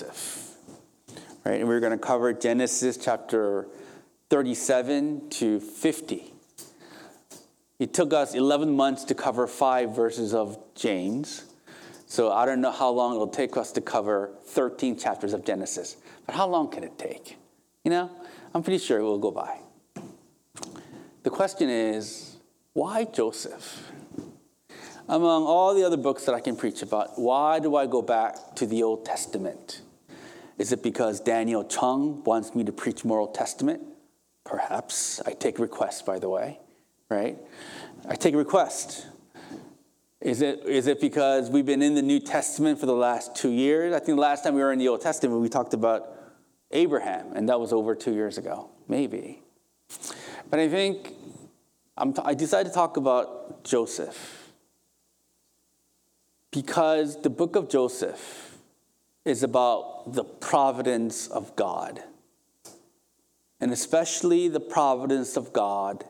Joseph. Right? And we're going to cover Genesis chapter 37 to 50. It took us 11 months to cover five verses of James. So I don't know how long it'll take us to cover 13 chapters of Genesis. But how long can it take? You know, I'm pretty sure it will go by. The question is, why Joseph? Among all the other books that I can preach about, why do I go back to the Old Testament? Is it because Daniel Chung wants me to preach moral Testament? Perhaps. I take requests, by the way, right? I take requests. Is it, is it because we've been in the New Testament for the last two years? I think the last time we were in the Old Testament, we talked about Abraham, and that was over two years ago, maybe. But I think I'm t- i decided to talk about Joseph because the book of Joseph is about the providence of God, and especially the providence of God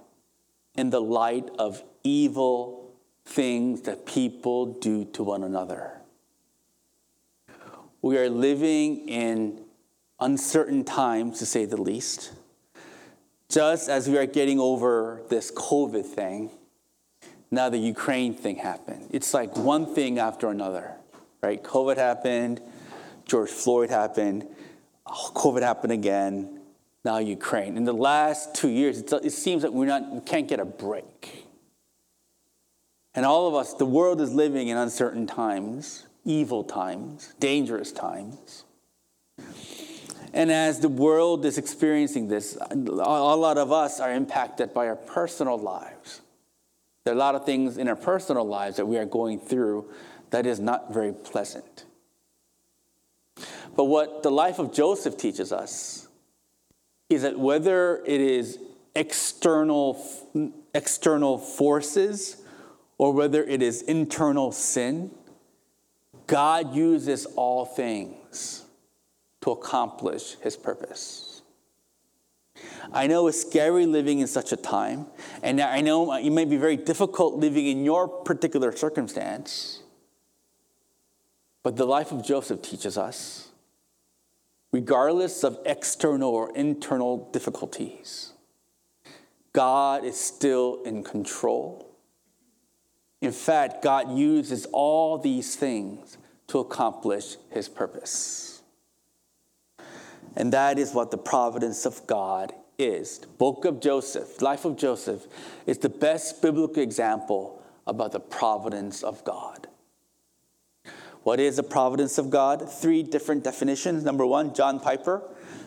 in the light of evil things that people do to one another. We are living in uncertain times, to say the least. Just as we are getting over this COVID thing, now the Ukraine thing happened. It's like one thing after another, right? COVID happened, George Floyd happened, COVID happened again, now Ukraine. In the last two years, it seems that we're not, we can't get a break. And all of us, the world is living in uncertain times, evil times, dangerous times. And as the world is experiencing this, a lot of us are impacted by our personal lives. There are a lot of things in our personal lives that we are going through that is not very pleasant. But what the life of Joseph teaches us is that whether it is external, external forces or whether it is internal sin, God uses all things to accomplish his purpose. I know it's scary living in such a time, and I know it may be very difficult living in your particular circumstance. But the life of Joseph teaches us, regardless of external or internal difficulties, God is still in control in fact, God uses all these things to accomplish his purpose. And that is what the providence of God is. The book of Joseph, life of Joseph, is the best biblical example about the providence of God. What is the providence of God? Three different definitions. Number one, John Piper.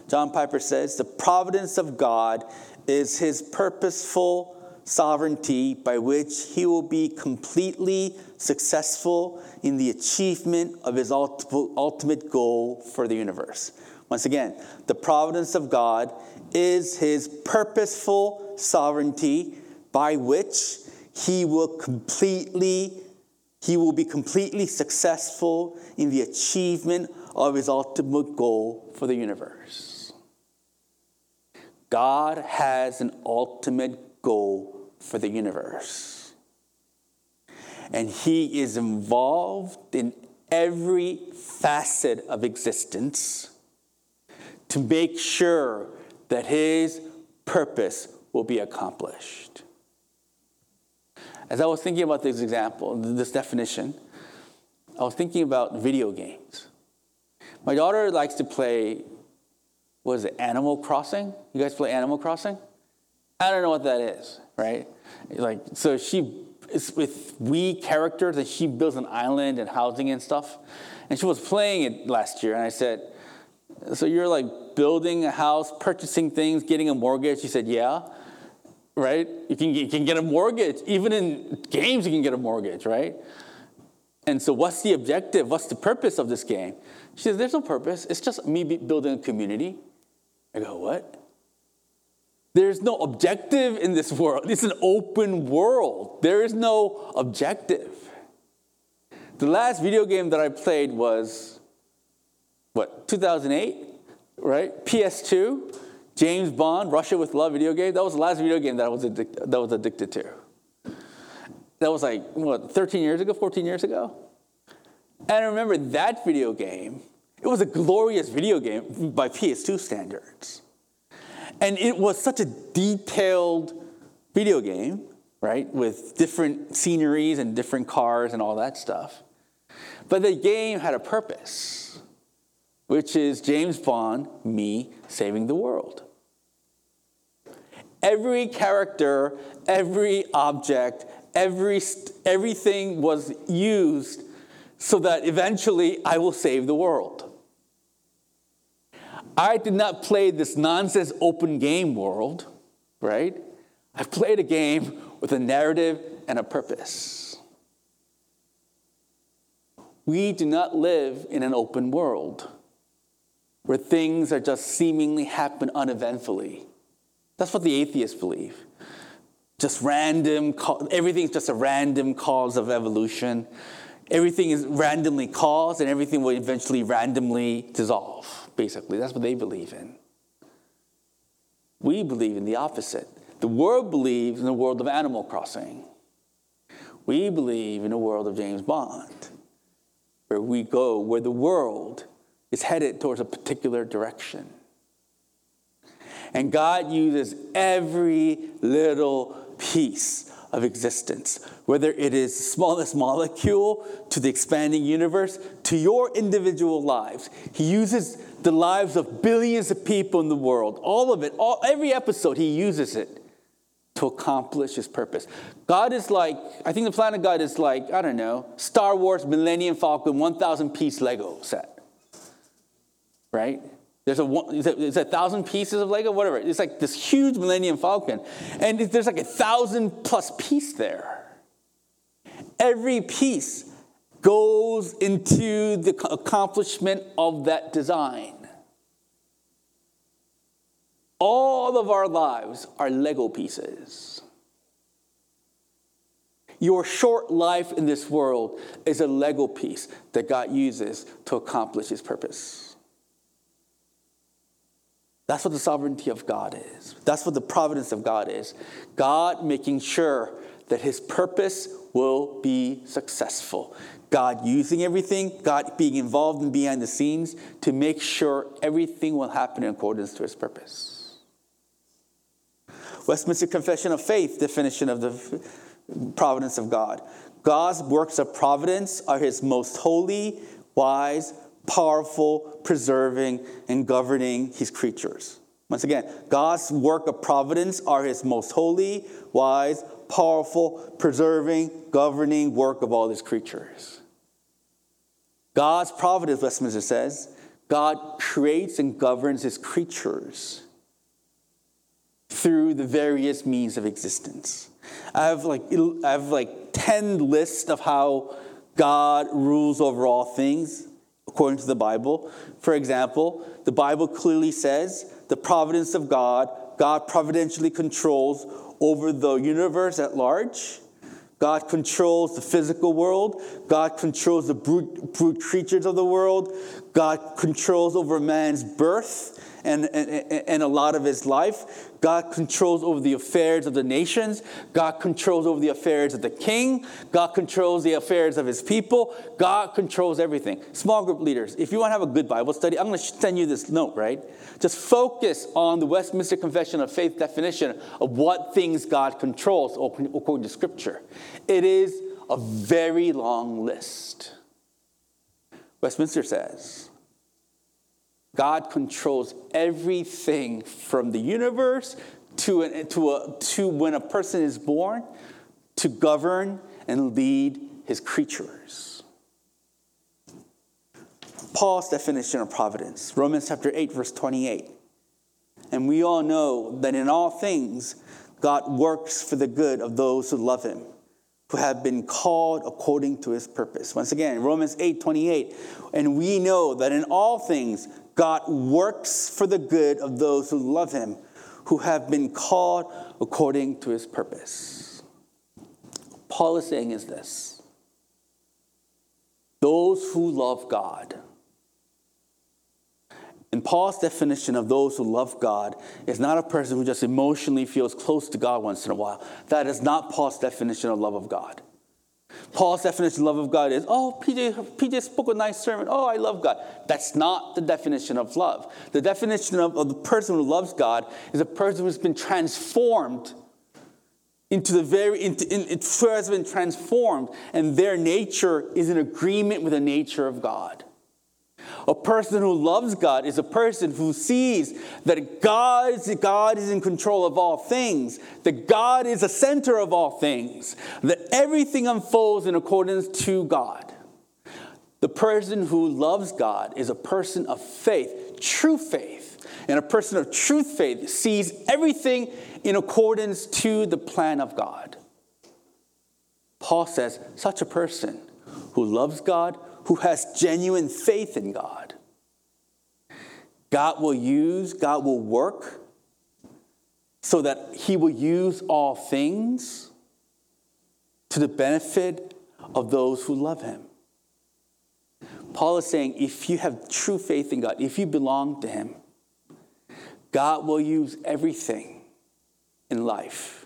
John Piper says the providence of God is his purposeful sovereignty by which he will be completely successful in the achievement of his ultimate goal for the universe. Once again, the providence of God is his purposeful sovereignty by which he will completely he will be completely successful in the achievement of his ultimate goal for the universe. God has an ultimate goal for the universe. And He is involved in every facet of existence to make sure that His purpose will be accomplished. As I was thinking about this example, this definition, I was thinking about video games. My daughter likes to play, what is it, Animal Crossing? You guys play Animal Crossing? I don't know what that is, right? Like, so she is with we characters and she builds an island and housing and stuff. And she was playing it last year, and I said, So you're like building a house, purchasing things, getting a mortgage? She said, Yeah. Right? You can, you can get a mortgage. Even in games, you can get a mortgage, right? And so, what's the objective? What's the purpose of this game? She says, There's no purpose. It's just me building a community. I go, What? There's no objective in this world. It's an open world. There is no objective. The last video game that I played was, what, 2008, right? PS2, James Bond, Russia with Love video game. That was the last video game that I was, addic- that was addicted to. That was like, what, 13 years ago, 14 years ago? And I remember that video game It was a glorious video game by PS2 standards. And it was such a detailed video game, right, with different sceneries and different cars and all that stuff. But the game had a purpose, which is James Bond, me, saving the world. Every character, every object, every, everything was used so that eventually I will save the world. I did not play this nonsense open game world, right? I played a game with a narrative and a purpose. We do not live in an open world where things are just seemingly happen uneventfully. That's what the atheists believe. Just random, everything's just a random cause of evolution. Everything is randomly caused and everything will eventually randomly dissolve, basically. That's what they believe in. We believe in the opposite. The world believes in a world of Animal Crossing. We believe in a world of James Bond, where we go where the world is headed towards a particular direction. And God uses every little piece of existence, whether it is the smallest molecule to the expanding universe to your individual lives. He uses the lives of billions of people in the world, all of it, all, every episode, he uses it to accomplish his purpose. God is like, I think the plan of God is like, I don't know, Star Wars Millennium Falcon 1,000 piece Lego set. Right? There's a, is it, is a thousand pieces of Lego, whatever. It's like this huge Millennium Falcon. And there's like a thousand plus piece there. Every piece goes into the accomplishment of that design. All of our lives are Lego pieces. Your short life in this world is a Lego piece that God uses to accomplish his purpose. That's what the sovereignty of God is. That's what the providence of God is. God making sure that his purpose will be successful. God using everything, God being involved in behind the scenes to make sure everything will happen in accordance to his purpose. Westminster Confession of Faith definition of the providence of God. God's works of providence are his most holy, wise, powerful, preserving, and governing his creatures. Once again, God's work of providence are his most holy, wise, powerful, preserving, governing work of all his creatures. God's providence, Westminster says, God creates and governs his creatures through the various means of existence. I have like I have like 10 lists of how God rules over all things according to the Bible. For example, the Bible clearly says the providence of God, God providentially controls over the universe at large. God controls the physical world. God controls the brute, brute creatures of the world. God controls over man's birth and, and, and a lot of his life. God controls over the affairs of the nations. God controls over the affairs of the king. God controls the affairs of his people. God controls everything. Small group leaders, if you want to have a good Bible study, I'm going to send you this note, right? Just focus on the Westminster Confession of Faith definition of what things God controls according to Scripture. It is a very long list. Westminster says, God controls everything from the universe to, an, to, a, to when a person is born to govern and lead his creatures. Paul's definition of providence, Romans chapter 8, verse 28. And we all know that in all things, God works for the good of those who love him, who have been called according to his purpose. Once again, Romans 8, 28. And we know that in all things, God works for the good of those who love him, who have been called according to his purpose. Paul is saying is this those who love God. And Paul's definition of those who love God is not a person who just emotionally feels close to God once in a while. That is not Paul's definition of love of God. Paul's definition of love of God is, oh, PJ, PJ spoke a nice sermon. Oh, I love God. That's not the definition of love. The definition of, of the person who loves God is a person who's been transformed into the very, into, in, it has been transformed, and their nature is in agreement with the nature of God. A person who loves God is a person who sees that God is, God is in control of all things, that God is the center of all things, that everything unfolds in accordance to God. The person who loves God is a person of faith, true faith. And a person of true faith sees everything in accordance to the plan of God. Paul says, such a person who loves God, who has genuine faith in God, God will use, God will work so that he will use all things to the benefit of those who love him. Paul is saying if you have true faith in God, if you belong to him, God will use everything in life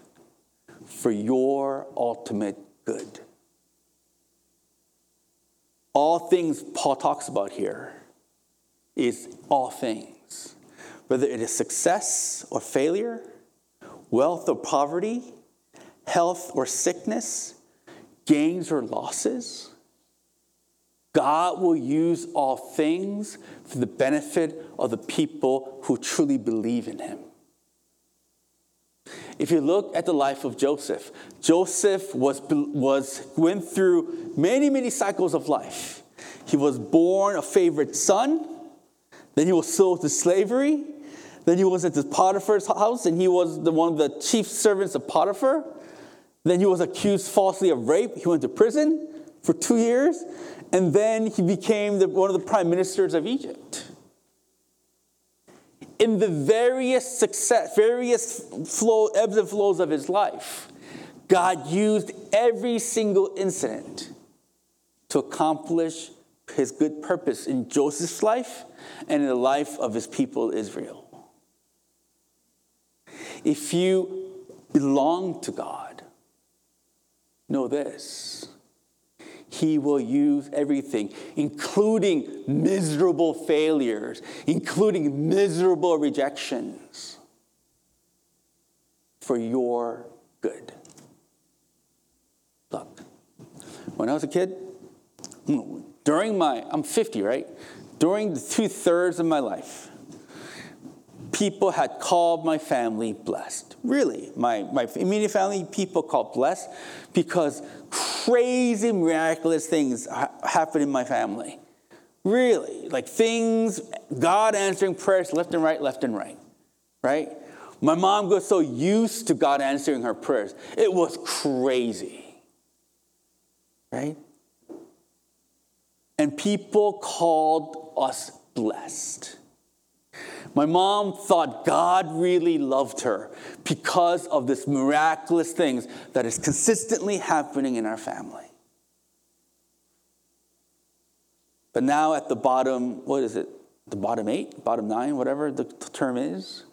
for your ultimate good. All things Paul talks about here is all things, whether it is success or failure, wealth or poverty, health or sickness, gains or losses. God will use all things for the benefit of the people who truly believe in him. If you look at the life of Joseph, Joseph was, was, went through many, many cycles of life. He was born a favorite son, then he was sold to slavery, then he was at the Potiphar's house, and he was the, one of the chief servants of Potiphar. Then he was accused falsely of rape. He went to prison for two years, and then he became the, one of the prime ministers of Egypt in the various success, various flow, ebbs and flows of his life, God used every single incident to accomplish his good purpose in Joseph's life and in the life of his people Israel. If you belong to God, know this he will use everything, including miserable failures, including miserable rejections, for your good. Look, when I was a kid, during my, I'm 50, right? During the two thirds of my life, people had called my family blessed. Really, my, my immediate family, people called blessed because crazy, miraculous things ha- happen in my family. Really, like things, God answering prayers left and right, left and right, right? My mom got so used to God answering her prayers, it was crazy, right? And people called us blessed. My mom thought God really loved her because of this miraculous things that is consistently happening in our family. But now at the bottom, what is it? The bottom eight, bottom nine, whatever the term is.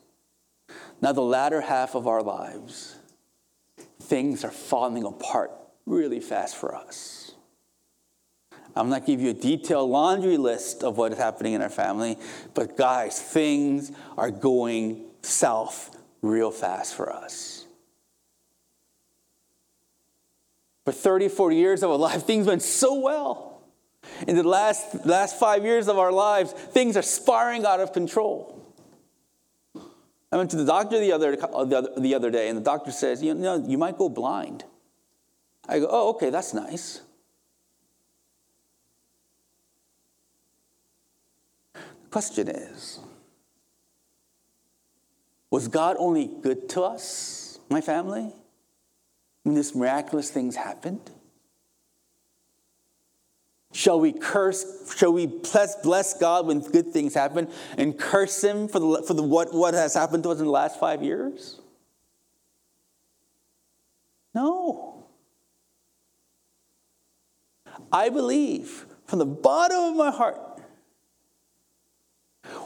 Now, the latter half of our lives, things are falling apart really fast for us. I'm not giving you a detailed laundry list of what is happening in our family, but guys, things are going south real fast for us. For 30, 40 years of our life, things went so well. In the last, last five years of our lives, things are spiraling out of control. I went to the doctor the other, the other, the other day, and the doctor says, you know, you might go blind. I go, oh, okay, that's nice. Question is Was God only good to us, my family, when these miraculous things happened? Shall we curse, shall we bless, bless God when good things happen and curse Him for, the, for the, what, what has happened to us in the last five years? No. I believe from the bottom of my heart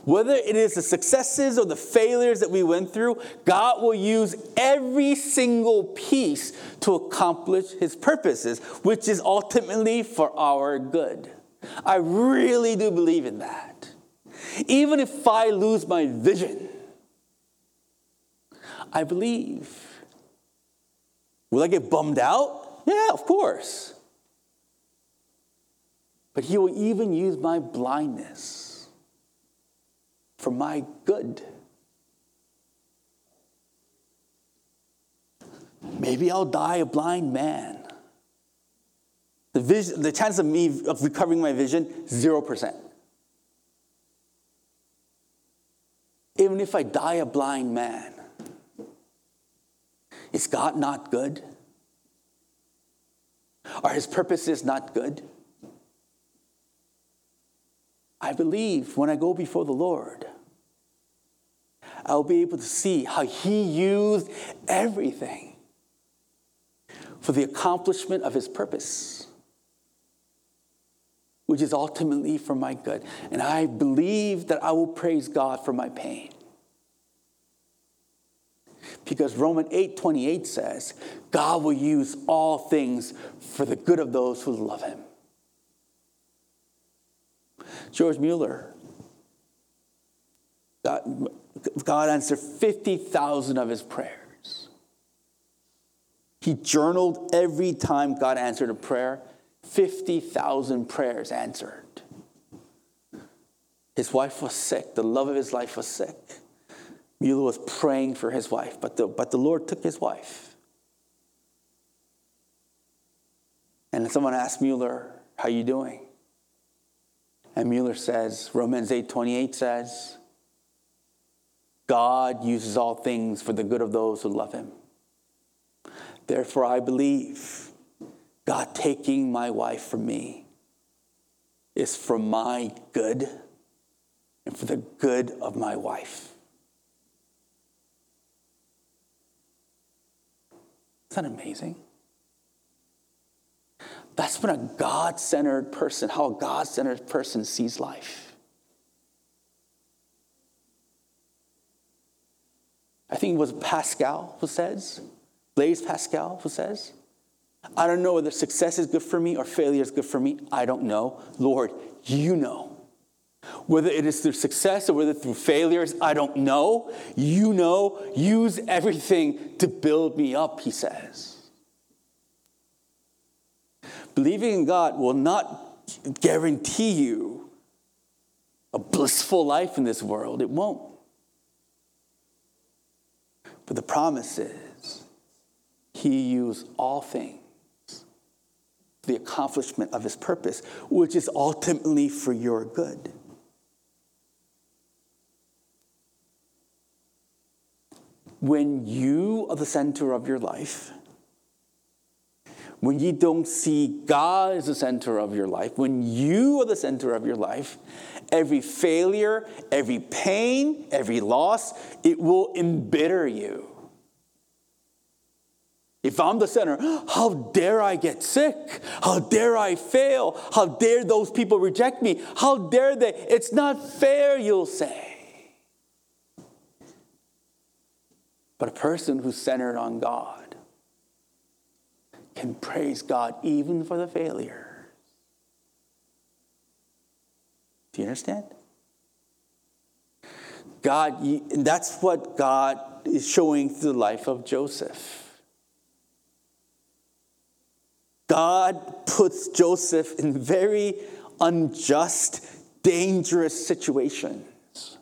Whether it is the successes or the failures that we went through, God will use every single piece to accomplish his purposes, which is ultimately for our good. I really do believe in that. Even if I lose my vision, I believe. Will I get bummed out? Yeah, of course. But he will even use my blindness for my good. Maybe I'll die a blind man. The, vision, the chance of me of recovering my vision, 0%. Even if I die a blind man, is God not good? Are his purposes not good? I believe when I go before the Lord, I'll be able to see how he used everything for the accomplishment of his purpose, which is ultimately for my good. And I believe that I will praise God for my pain. Because Romans 8:28 says, God will use all things for the good of those who love him. George Mueller, God, God answered 50,000 of his prayers. He journaled every time God answered a prayer, 50,000 prayers answered. His wife was sick, the love of his life was sick. Mueller was praying for his wife, but the, but the Lord took his wife. And someone asked Mueller, How you doing? And Mueller says, Romans 8 28 says, God uses all things for the good of those who love him. Therefore, I believe God taking my wife from me is for my good and for the good of my wife. Isn't that amazing? That's when a God centered person, how a God centered person sees life. I think it was Pascal who says, Blaise Pascal who says, I don't know whether success is good for me or failure is good for me. I don't know. Lord, you know. Whether it is through success or whether through failures, I don't know. You know. Use everything to build me up, he says. Believing in God will not guarantee you a blissful life in this world. It won't. But the promise is He used all things for the accomplishment of His purpose, which is ultimately for your good. When you are the center of your life, when you don't see God as the center of your life, when you are the center of your life, every failure, every pain, every loss, it will embitter you. If I'm the center, how dare I get sick? How dare I fail? How dare those people reject me? How dare they? It's not fair, you'll say. But a person who's centered on God, can praise God even for the failures. Do you understand? God, that's what God is showing through the life of Joseph. God puts Joseph in very unjust, dangerous situations.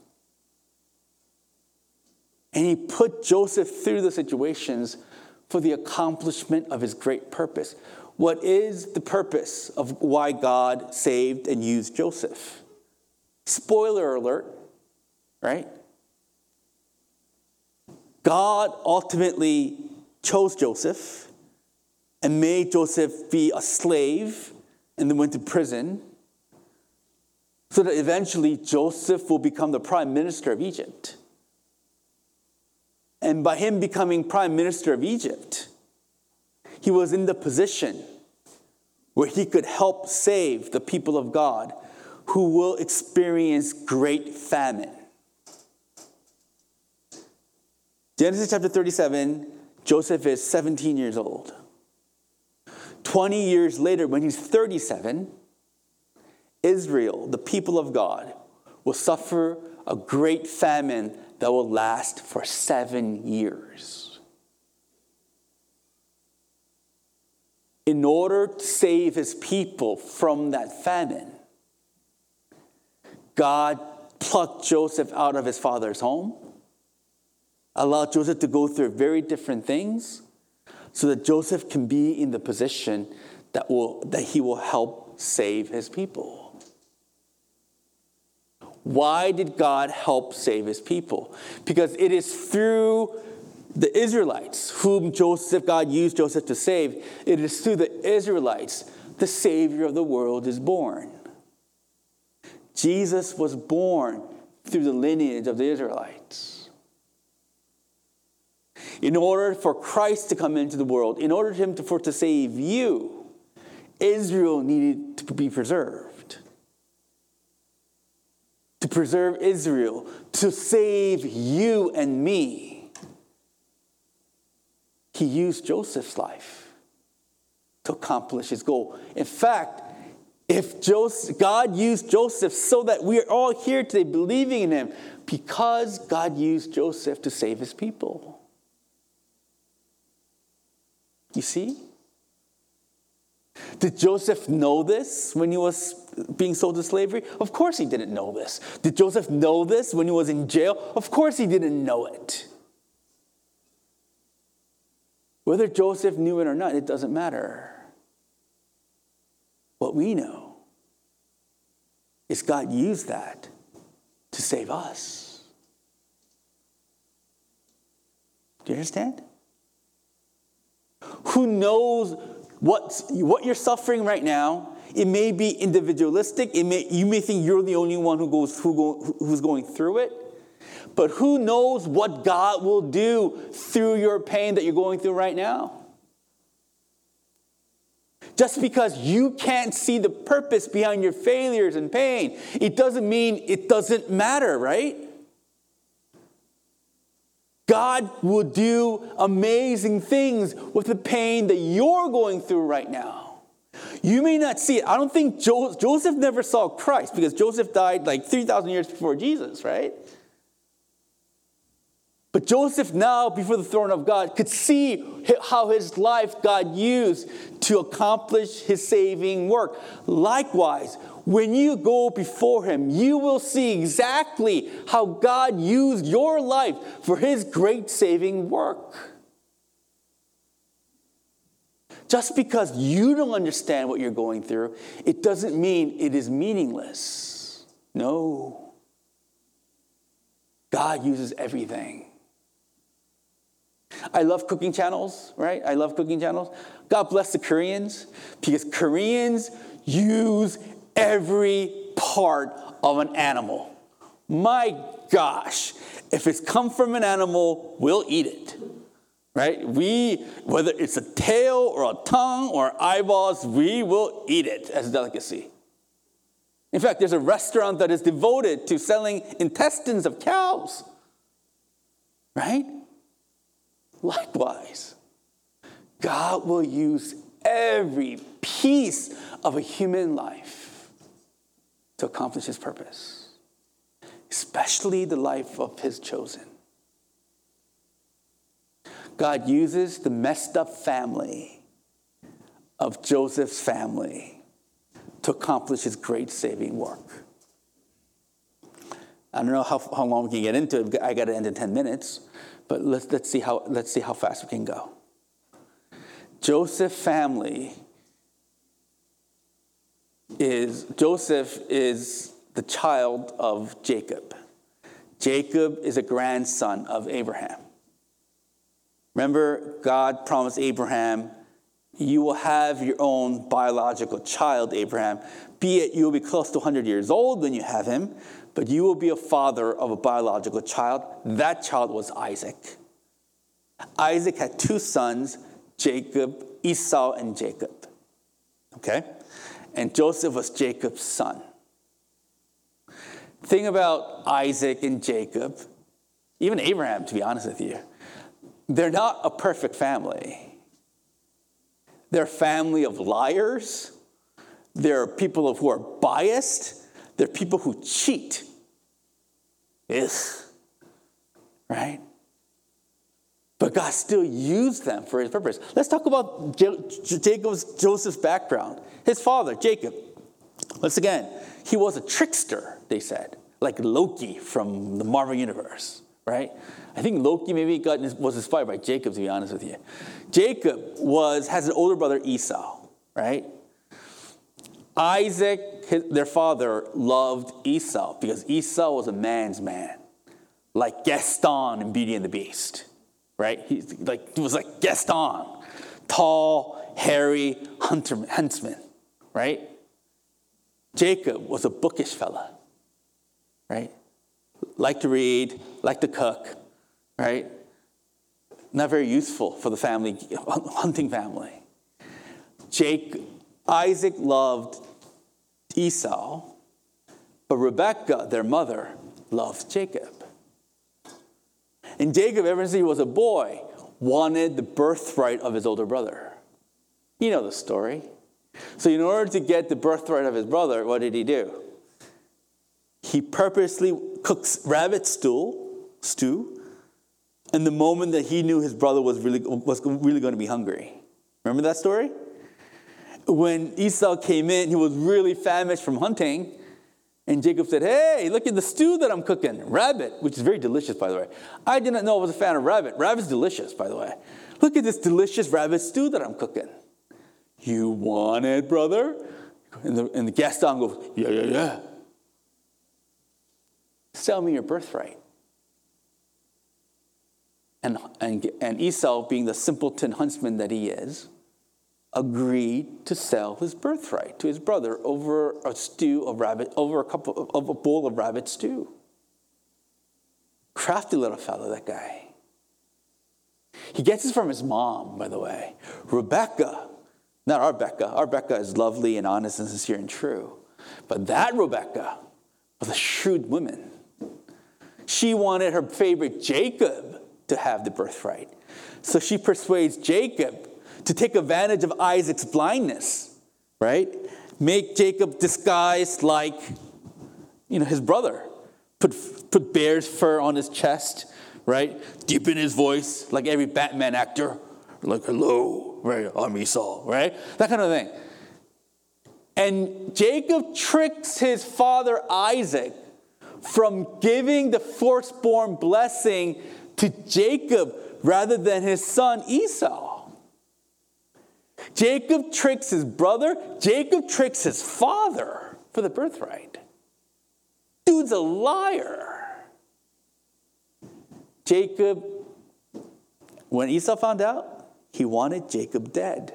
And he put Joseph through the situations for the accomplishment of his great purpose. What is the purpose of why God saved and used Joseph? Spoiler alert, right? God ultimately chose Joseph and made Joseph be a slave and then went to prison so that eventually Joseph will become the prime minister of Egypt. And by him becoming prime minister of Egypt, he was in the position where he could help save the people of God who will experience great famine. Genesis chapter 37, Joseph is 17 years old. 20 years later, when he's 37, Israel, the people of God, will suffer a great famine that will last for seven years. In order to save his people from that famine, God plucked Joseph out of his father's home, allowed Joseph to go through very different things, so that Joseph can be in the position that, will, that he will help save his people. Why did God help save his people? Because it is through the Israelites whom Joseph, God used Joseph to save. It is through the Israelites the Savior of the world is born. Jesus was born through the lineage of the Israelites. In order for Christ to come into the world, in order for him to, for to save you, Israel needed to be preserved preserve Israel, to save you and me. He used Joseph's life to accomplish his goal. In fact, if Joseph, God used Joseph so that we are all here today believing in him because God used Joseph to save his people. You see? Did Joseph know this when he was being sold to slavery? Of course he didn't know this. Did Joseph know this when he was in jail? Of course he didn't know it. Whether Joseph knew it or not, it doesn't matter. What we know is God used that to save us. Do you understand? Who knows what, what you're suffering right now, it may be individualistic. It may, you may think you're the only one who goes, who go, who's going through it. But who knows what God will do through your pain that you're going through right now? Just because you can't see the purpose behind your failures and pain, it doesn't mean it doesn't matter, right? God will do amazing things with the pain that you're going through right now. You may not see it. I don't think jo- Joseph never saw Christ because Joseph died like 3,000 years before Jesus, right? But Joseph, now before the throne of God, could see how his life God used to accomplish his saving work. Likewise, when you go before Him, you will see exactly how God used your life for His great saving work. Just because you don't understand what you're going through, it doesn't mean it is meaningless. No. God uses everything. I love cooking channels, right? I love cooking channels. God bless the Koreans because Koreans use every part of an animal. My gosh, if it's come from an animal, we'll eat it. Right? We, whether it's a tail or a tongue or eyeballs, we will eat it as a delicacy. In fact, there's a restaurant that is devoted to selling intestines of cows. Right? Likewise, God will use every piece of a human life to accomplish his purpose, especially the life of his chosen. God uses the messed up family of Joseph's family to accomplish his great saving work. I don't know how, how long we can get into it. I got to end in 10 minutes, but let's, let's, see how, let's see how fast we can go. Joseph family is Joseph is the child of Jacob. Jacob is a grandson of Abraham. Remember, God promised Abraham, You will have your own biological child, Abraham. Be it you will be close to 100 years old when you have him, but you will be a father of a biological child. That child was Isaac. Isaac had two sons, Jacob, Esau, and Jacob. Okay? and Joseph was Jacob's son. thing about Isaac and Jacob, even Abraham, to be honest with you, they're not a perfect family. They're a family of liars. They're people who are biased. They're people who cheat. Ugh. Right? But God still used them for his purpose. Let's talk about Jacob's Joseph's background. His father, Jacob. Once again, he was a trickster, they said, like Loki from the Marvel Universe, right? I think Loki maybe got, was inspired by Jacob, to be honest with you. Jacob was, has an older brother, Esau, right? Isaac, his, their father, loved Esau because Esau was a man's man, like Gaston in Beauty and the Beast right? He's like, he was like Gaston, tall, hairy hunter, huntsman, right? Jacob was a bookish fella, right? Liked to read, liked to cook, right? Not very useful for the family, hunting family. Jake, Isaac loved Esau, but Rebekah, their mother, loved Jacob. And Jacob, ever since he was a boy, wanted the birthright of his older brother. You know the story. So, in order to get the birthright of his brother, what did he do? He purposely cooks rabbit stew, stew, and the moment that he knew his brother was really, was really going to be hungry. Remember that story? When Esau came in, he was really famished from hunting. And Jacob said, Hey, look at the stew that I'm cooking. Rabbit, which is very delicious, by the way. I did not know I was a fan of rabbit. Rabbit's delicious, by the way. Look at this delicious rabbit stew that I'm cooking. You want it, brother? And the, and the Gaston goes, Yeah, yeah, yeah. Sell me your birthright. And, and, and Esau, being the simpleton huntsman that he is, agreed to sell his birthright to his brother over a stew of rabbit, over a cup of, of a bowl of rabbit stew. Crafty little fellow, that guy. He gets this from his mom, by the way. Rebecca, not our Becca. Our Becca is lovely and honest and sincere and true. But that Rebecca was a shrewd woman. She wanted her favorite Jacob to have the birthright. So she persuades Jacob to take advantage of Isaac's blindness, right? Make Jacob disguise like, you know, his brother. Put, put bear's fur on his chest, right? Deepen his voice like every Batman actor. Like, hello, right? I'm Esau, right? That kind of thing. And Jacob tricks his father Isaac from giving the firstborn blessing to Jacob rather than his son Esau. Jacob tricks his brother, Jacob tricks his father for the birthright. Dude's a liar. Jacob, when Esau found out, he wanted Jacob dead.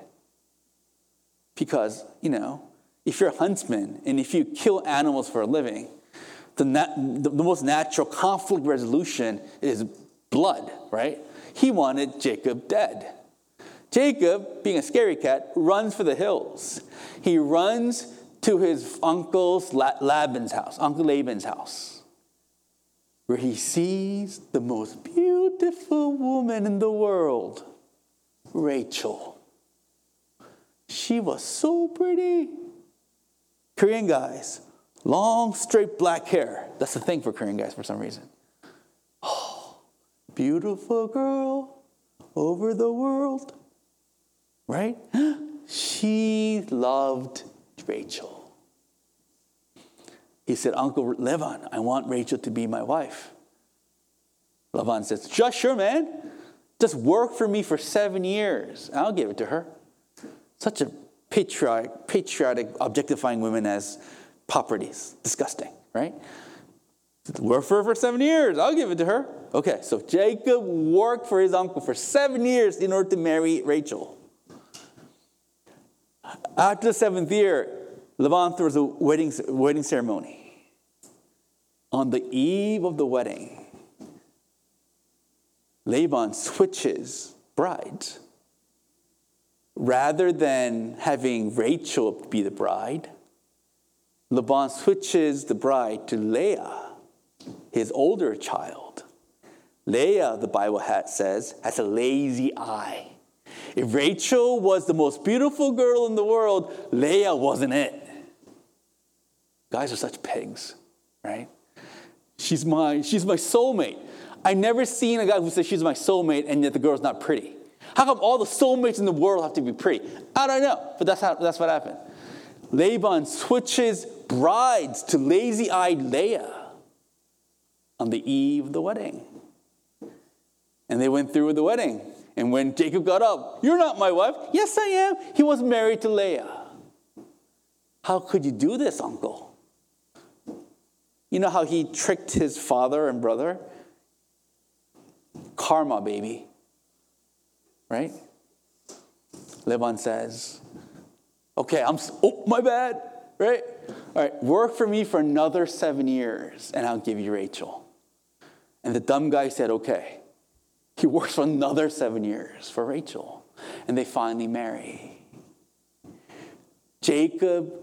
Because, you know, if you're a huntsman and if you kill animals for a living, the, nat- the, the most natural conflict resolution is blood, right? He wanted Jacob dead. Jacob, being a scary cat, runs for the hills. He runs to his uncle's Laban's house, Uncle Laban's house, where he sees the most beautiful woman in the world, Rachel. She was so pretty. Korean guys, long, straight black hair. That's the thing for Korean guys for some reason. Oh, beautiful girl over the world right? She loved Rachel. He said, Uncle Laban, I want Rachel to be my wife. Laban says, Just sure, man. Just work for me for seven years. I'll give it to her. Such a patriotic, patriotic objectifying women as properties. Disgusting, right? Work for her for seven years. I'll give it to her. Okay, so Jacob worked for his uncle for seven years in order to marry Rachel. After the seventh year, Laban throws a wedding, wedding ceremony. On the eve of the wedding, Laban switches brides. Rather than having Rachel be the bride, Laban switches the bride to Leah, his older child. Leah, the Bible hat says, has a lazy eye. If Rachel was the most beautiful girl in the world, Leah wasn't it. Guys are such pigs, right? She's my, she's my soulmate. I never seen a guy who says she's my soulmate and yet the girl's not pretty. How come all the soulmates in the world have to be pretty? I don't know, but that's, how, that's what happened. Laban switches brides to lazy eyed Leah on the eve of the wedding. And they went through with the wedding. And when Jacob got up, You're not my wife. Yes, I am. He was married to Leah. How could you do this, uncle? You know how he tricked his father and brother? Karma, baby. Right? Laban says, Okay, I'm, oh, my bad. Right? All right, work for me for another seven years and I'll give you Rachel. And the dumb guy said, Okay. He works for another seven years for Rachel. And they finally marry. Jacob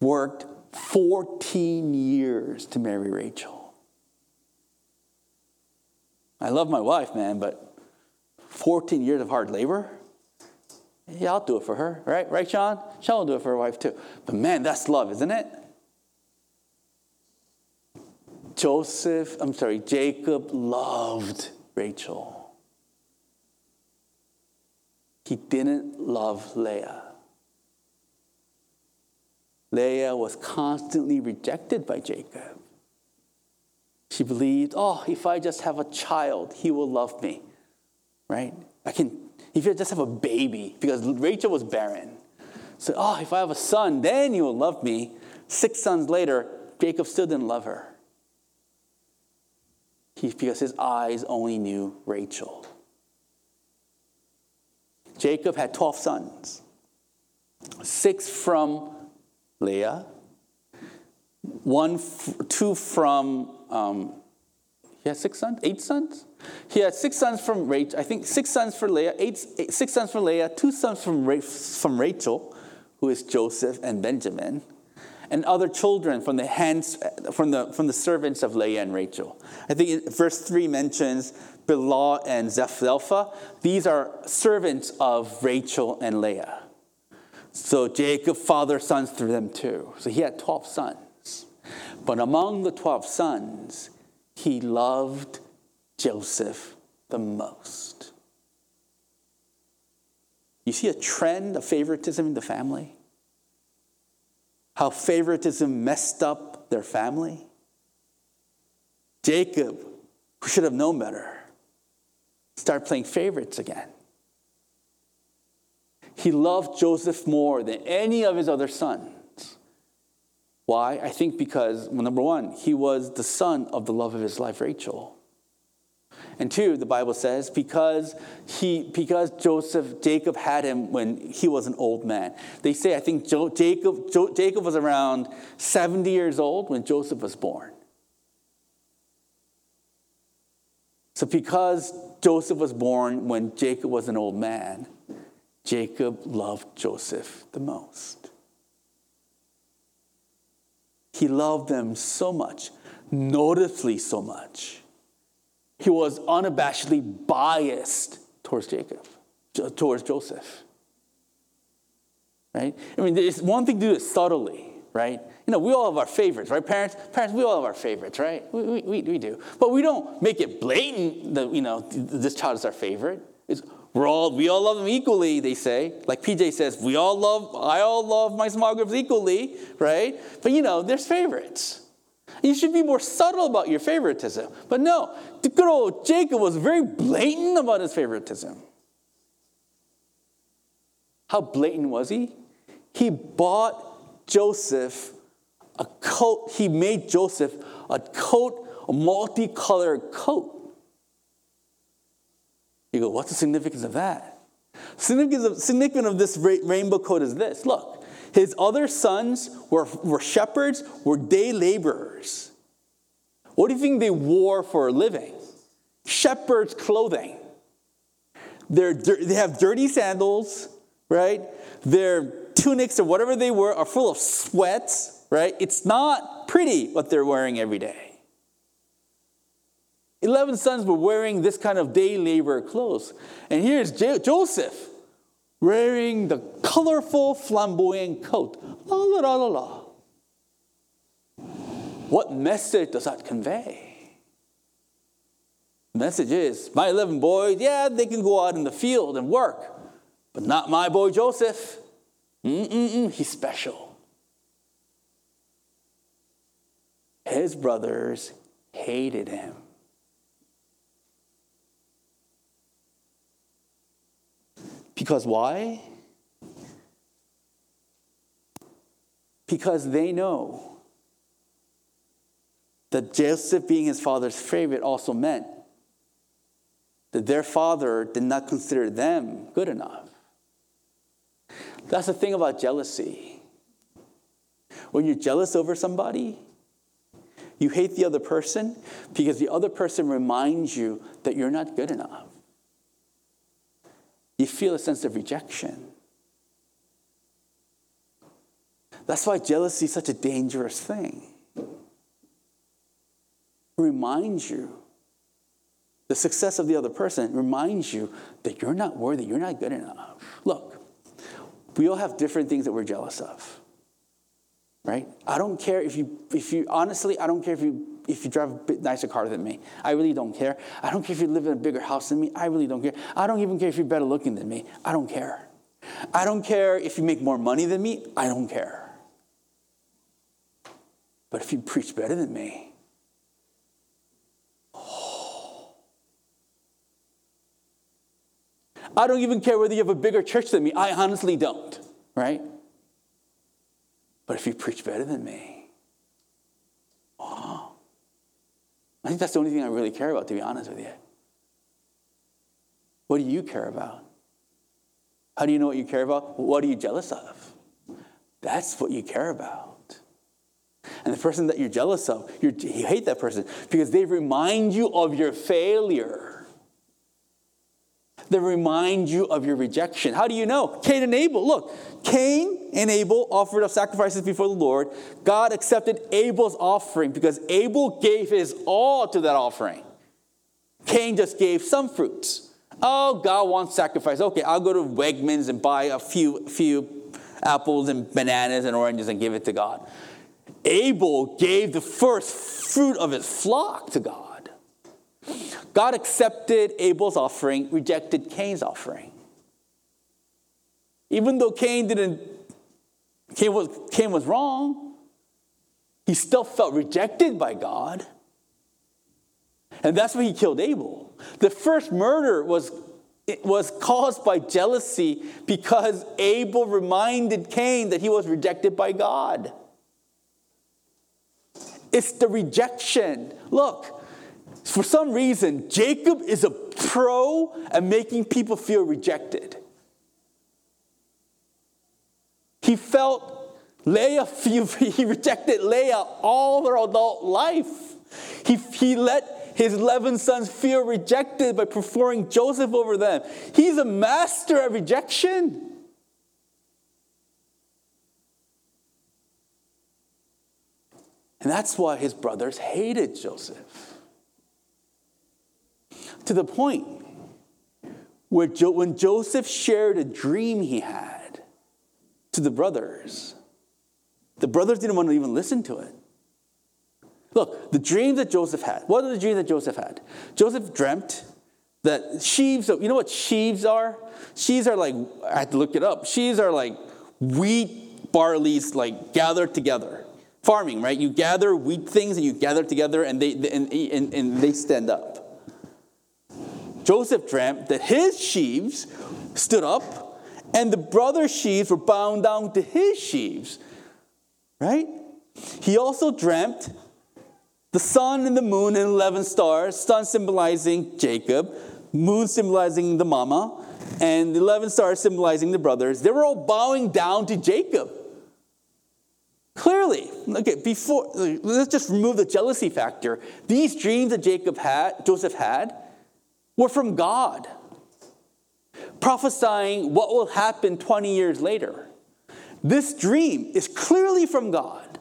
worked 14 years to marry Rachel. I love my wife, man, but 14 years of hard labor? Yeah, I'll do it for her, right? Right, Sean? Sean will do it for her wife too. But man, that's love, isn't it? Joseph, I'm sorry, Jacob loved Rachel. He didn't love Leah. Leah was constantly rejected by Jacob. She believed, oh, if I just have a child, he will love me, right? I can, if I just have a baby, because Rachel was barren. So, oh, if I have a son, then you will love me. Six sons later, Jacob still didn't love her. He, because his eyes only knew Rachel. Jacob had 12 sons, six from Leah, one, two from, um, he had six sons, eight sons? He had six sons from Rachel, I think six sons for Leah, eight, eight, six sons from Leah, two sons from, from Rachel, who is Joseph and Benjamin, and other children from the hands, from the, from the servants of Leah and Rachel. I think verse 3 mentions Bilhah and Zeph These are servants of Rachel and Leah. So Jacob fathered sons through them too. So he had 12 sons. But among the 12 sons, he loved Joseph the most. You see a trend of favoritism in the family? How favoritism messed up their family? Jacob, who should have known better, started playing favorites again. He loved Joseph more than any of his other sons. Why? I think because, well, number one, he was the son of the love of his life, Rachel. And two, the Bible says, because he, because Joseph, Jacob had him when he was an old man. They say, I think jo- Jacob, jo- Jacob was around 70 years old when Joseph was born. So because Joseph was born when Jacob was an old man, Jacob loved Joseph the most. He loved them so much, noticeably so much. He was unabashedly biased towards Jacob, towards Joseph. Right? I mean, it's one thing to do it subtly, right? You know, we all have our favorites, right? Parents, parents, we all have our favorites, right? We, we, we do. But we don't make it blatant that, you know, this child is our favorite. It's, we're all, we all love them equally, they say. Like PJ says, we all love, I all love my small groups equally, right? But you know, there's favorites. You should be more subtle about your favoritism. But no, the good old Jacob was very blatant about his favoritism. How blatant was he? He bought Joseph a coat, he made Joseph a coat, a multicolored coat. You go, what's the significance of that? Significance of, significance of this rainbow coat is this look, his other sons were, were shepherds, were day laborers. What do you think they wore for a living? Shepherd's clothing. They're, they have dirty sandals, right? Their tunics or whatever they were are full of sweats. right? It's not pretty what they're wearing every day. 11 sons were wearing this kind of day labor clothes. And here's Joseph wearing the colorful, flamboyant coat. La la la la la. What message does that convey? The message is my 11 boys, yeah, they can go out in the field and work, but not my boy Joseph. Mm-mm-mm, he's special. His brothers hated him. Because why? Because they know that Joseph being his father's favorite also meant that their father did not consider them good enough. That's the thing about jealousy. When you're jealous over somebody, you hate the other person because the other person reminds you that you're not good enough you feel a sense of rejection. That's why jealousy is such a dangerous thing. It reminds you, the success of the other person reminds you that you're not worthy, you're not good enough. Look, we all have different things that we're jealous of. Right? I don't care if you, if you, honestly, I don't care if you if you drive a bit nicer car than me. I really don't care. I don't care if you live in a bigger house than me. I really don't care. I don't even care if you're better looking than me. I don't care. I don't care if you make more money than me. I don't care. But if you preach better than me. I don't even care whether you have a bigger church than me. I honestly don't, right? But if you preach better than me, oh. I think that's the only thing I really care about, to be honest with you. What do you care about? How do you know what you care about? What are you jealous of? That's what you care about. And the person that you're jealous of, you hate that person because they remind you of your failure They remind you of your rejection. How do you know? Cain and Abel. Look, Cain and Abel offered up sacrifices before the Lord. God accepted Abel's offering because Abel gave his all to that offering. Cain just gave some fruits. Oh, God wants sacrifice. Okay, I'll go to Wegmans and buy a few, few apples and bananas and oranges and give it to God. Abel gave the first fruit of his flock to God. God accepted Abel's offering, rejected Cain's offering. Even though Cain didn't, Cain was, Cain was wrong, he still felt rejected by God. And that's why he killed Abel. The first murder was, was caused by jealousy because Abel reminded Cain that he was rejected by God. It's the rejection. Look, for some reason, Jacob is a pro at making people feel rejected. He felt Leah, he rejected Leah all her adult life. He, he let his 11 sons feel rejected by preferring Joseph over them. He's a master at rejection. And that's why his brothers hated Joseph to the point where jo- when Joseph shared a dream he had to the brothers, the brothers didn't want to even listen to it. Look, the dream that Joseph had. What are the dreams that Joseph had? Joseph dreamt that sheaves, of, you know what sheaves are? Sheaves are like, I had to look it up. Sheaves are like wheat, barley's like gathered together. Farming, right? You gather wheat things and you gather together and they, and, and, and they stand up. Joseph dreamt that his sheaves stood up and the brother sheaves were bound down to his sheaves. Right? He also dreamt the sun and the moon and 11 stars, sun symbolizing Jacob, moon symbolizing the mama, and the 11 stars symbolizing the brothers. They were all bowing down to Jacob. Clearly, okay, before, let's just remove the jealousy factor. These dreams that Jacob had, Joseph had, were from God, prophesying what will happen 20 years later. This dream is clearly from God.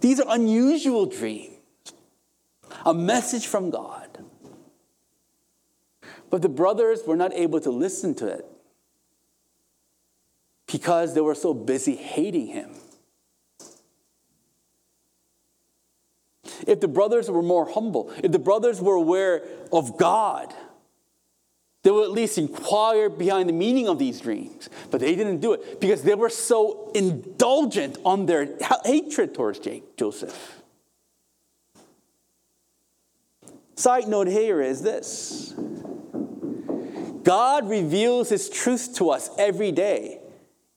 These are unusual dreams, a message from God. But the brothers were not able to listen to it because they were so busy hating him. If the brothers were more humble, if the brothers were aware of God, they would at least inquire behind the meaning of these dreams. But they didn't do it because they were so indulgent on their hatred towards Joseph. Side note here is this God reveals his truth to us every day.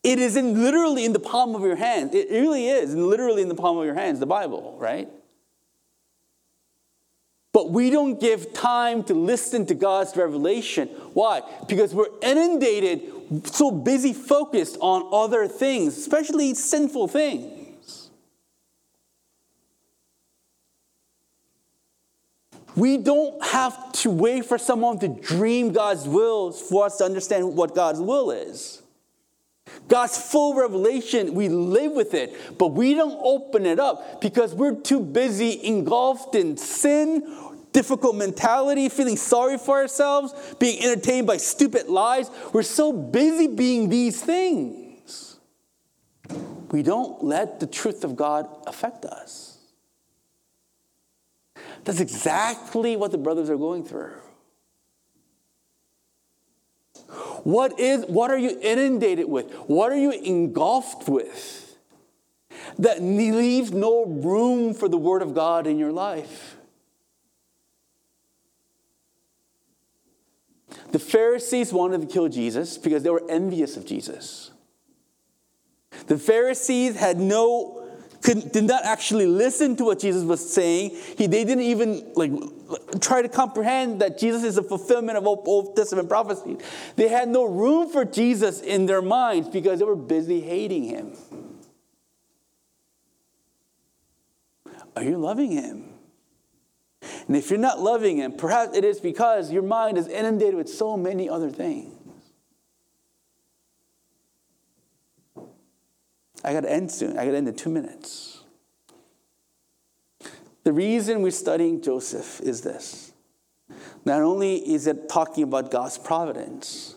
It is in literally in the palm of your hand. It really is literally in the palm of your hands, the Bible, right? But we don't give time to listen to God's revelation. Why? Because we're inundated, so busy focused on other things, especially sinful things. We don't have to wait for someone to dream God's will for us to understand what God's will is. God's full revelation, we live with it, but we don't open it up because we're too busy engulfed in sin, difficult mentality, feeling sorry for ourselves, being entertained by stupid lies. We're so busy being these things. We don't let the truth of God affect us. That's exactly what the brothers are going through. What is what are you inundated with? What are you engulfed with? That leaves no room for the word of God in your life. The Pharisees wanted to kill Jesus because they were envious of Jesus. The Pharisees had no could, did not actually listen to what Jesus was saying. He, they didn't even like try to comprehend that Jesus is a fulfillment of Old, Old Testament prophecy. They had no room for Jesus in their minds because they were busy hating him. Are you loving him? And if you're not loving him, perhaps it is because your mind is inundated with so many other things. I got to end soon. I got to end in two minutes. The reason we're studying Joseph is this. Not only is it talking about God's providence,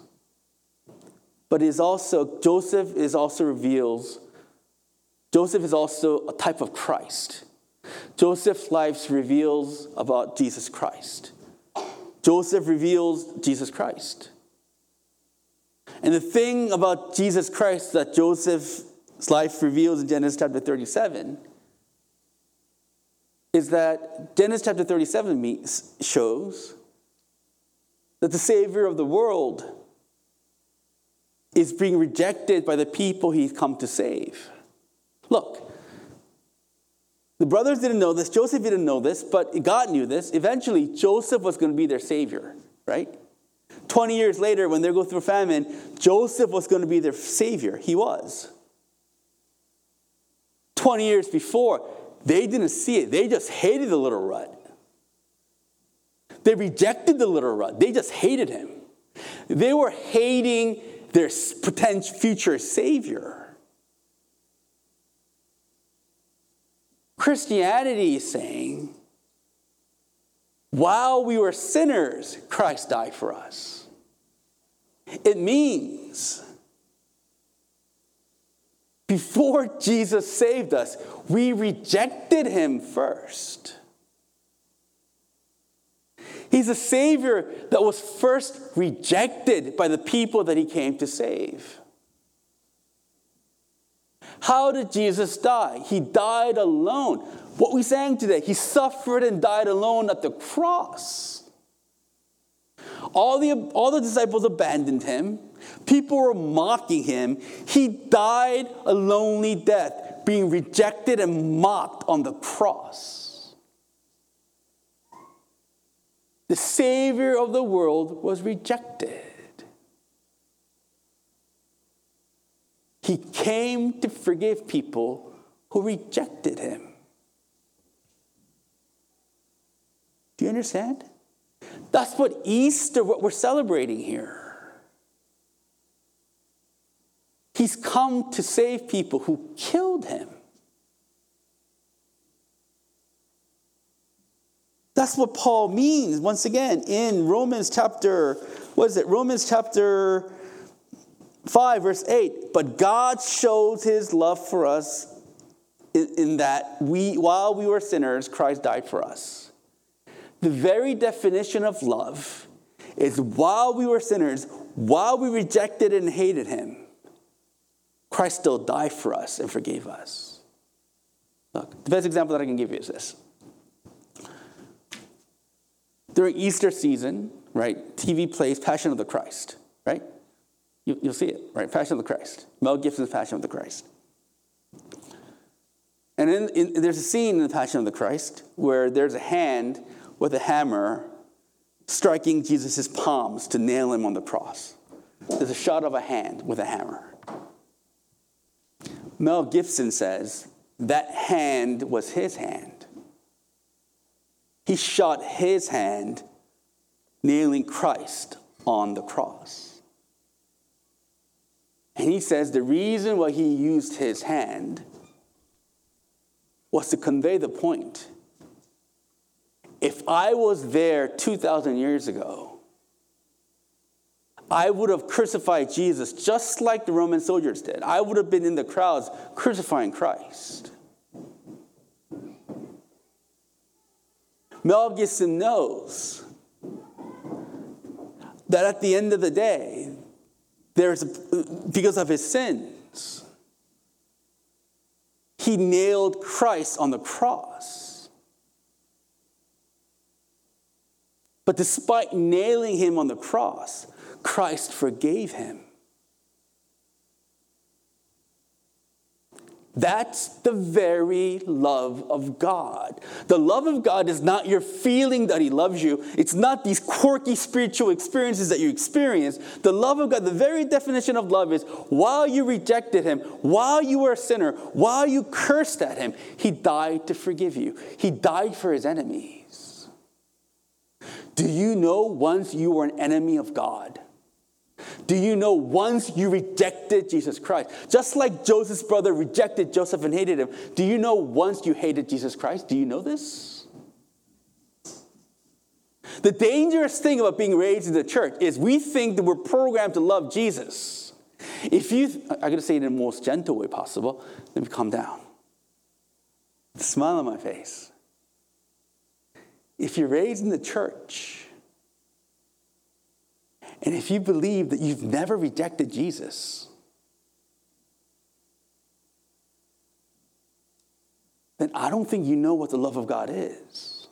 but is also Joseph is also reveals Joseph is also a type of Christ. Joseph's life reveals about Jesus Christ. Joseph reveals Jesus Christ. And the thing about Jesus Christ that Joseph's life reveals in Genesis chapter 37 is that Genesis chapter 37 shows that the Savior of the world is being rejected by the people he's come to save. Look, the brothers didn't know this, Joseph didn't know this, but God knew this. Eventually, Joseph was going to be their savior, right? 20 years later, when they go through famine, Joseph was going to be their savior. He was. 20 years before, they didn't see it. They just hated the little rut. They rejected the little rut. They just hated him. They were hating their potential future savior. Christianity is saying, while we were sinners, Christ died for us. It means before Jesus saved us, we rejected him first. He's a Savior that was first rejected by the people that he came to save. How did Jesus die? He died alone. What we sang today, he suffered and died alone at the cross. All the, all the disciples abandoned him. People were mocking him. He died a lonely death, being rejected and mocked on the cross. The Savior of the world was rejected. He came to forgive people who rejected him. Do you understand? That's what Easter, what we're celebrating here. He's come to save people who killed him. That's what Paul means, once again, in Romans chapter, what is it? Romans chapter 5, verse 8. But God shows his love for us in, in that we, while we were sinners, Christ died for us. The very definition of love is while we were sinners, while we rejected and hated him, Christ still died for us and forgave us. Look, the best example that I can give you is this. During Easter season, right, TV plays Passion of the Christ, right? You, will see it, right? Passion of the Christ. Mel Gibson's Passion of the Christ. And in, in, there's a scene in the Passion of the Christ where there's a hand with a hammer striking Jesus' palms to nail him on the cross. There's a shot of a hand with a hammer. Mel Gibson says that hand was his hand. He shot his hand nailing Christ on the cross. And he says the reason why he used his hand was to convey the point. If I was there 2,000 years ago, I would have crucified Jesus just like the Roman soldiers did. I would have been in the crowds crucifying Christ. Mel Gibson knows that at the end of the day, there's because of his sins, he nailed Christ on the cross. But despite nailing him on the cross, Christ forgave him. That's the very love of God. The love of God is not your feeling that He loves you. It's not these quirky spiritual experiences that you experience. The love of God, the very definition of love is while you rejected Him, while you were a sinner, while you cursed at Him, He died to forgive you. He died for His enemies. Do you know once you were an enemy of God? Do you know once you rejected Jesus Christ, just like Joseph's brother rejected Joseph and hated him, do you know once you hated Jesus Christ? Do you know this? The dangerous thing about being raised in the church is we think that we're programmed to love Jesus. If you, I'm going to say it in the most gentle way possible, let me calm down. Smile on my face. If you're raised in the church, and if you believe that you've never rejected Jesus, then I don't think you know what the love of God is.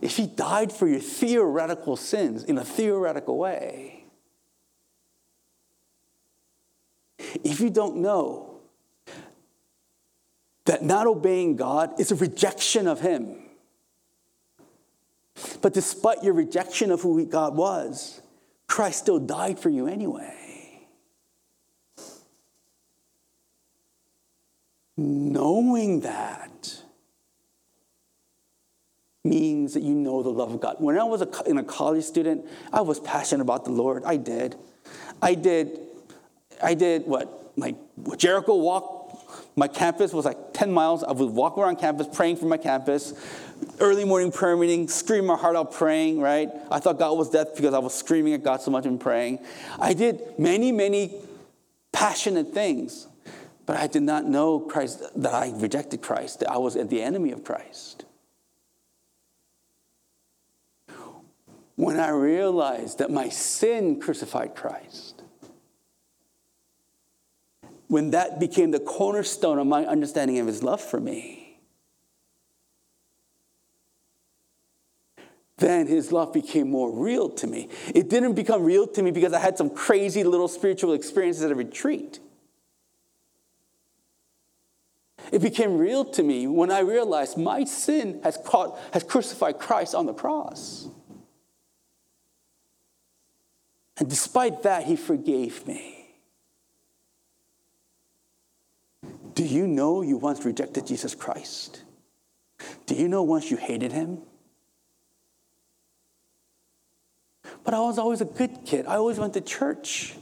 If He died for your theoretical sins in a theoretical way, if you don't know that not obeying God is a rejection of Him, but despite your rejection of who God was, Christ still died for you anyway. Knowing that means that you know the love of God. When I was a, in a college student, I was passionate about the Lord. I did. I did. I did what? Like Jericho walk. My campus was like 10 miles. I would walk around campus praying for my campus early morning prayer meeting, scream my heart out praying, right? I thought God was deaf because I was screaming at God so much and praying. I did many, many passionate things, but I did not know Christ, that I rejected Christ, that I was the enemy of Christ. When I realized that my sin crucified Christ, when that became the cornerstone of my understanding of his love for me, then his love became more real to me. It didn't become real to me because I had some crazy little spiritual experiences at a retreat. It became real to me when I realized my sin has, caught, has crucified Christ on the cross. And despite that, he forgave me. Do you know you once rejected Jesus Christ? Do you know once you hated him? But I was always a good kid. I always went to church.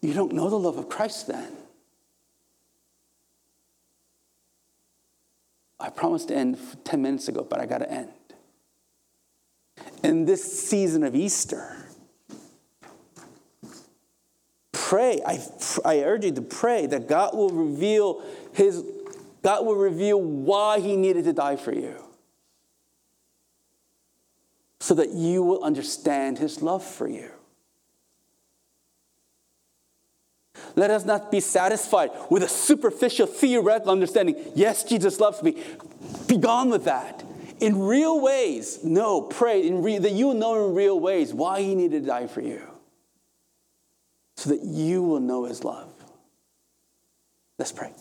You don't know the love of Christ then. I promised to end 10 minutes ago, but I got to end. In this season of Easter, pray. I, I urge you to pray that God will reveal his God will reveal why he needed to die for you. So that you will understand his love for you. Let us not be satisfied with a superficial theoretical understanding. Yes, Jesus loves me. Be gone with that. In real ways, no, pray in re- that you will know in real ways why he needed to die for you. So that you will know his love. Let's pray.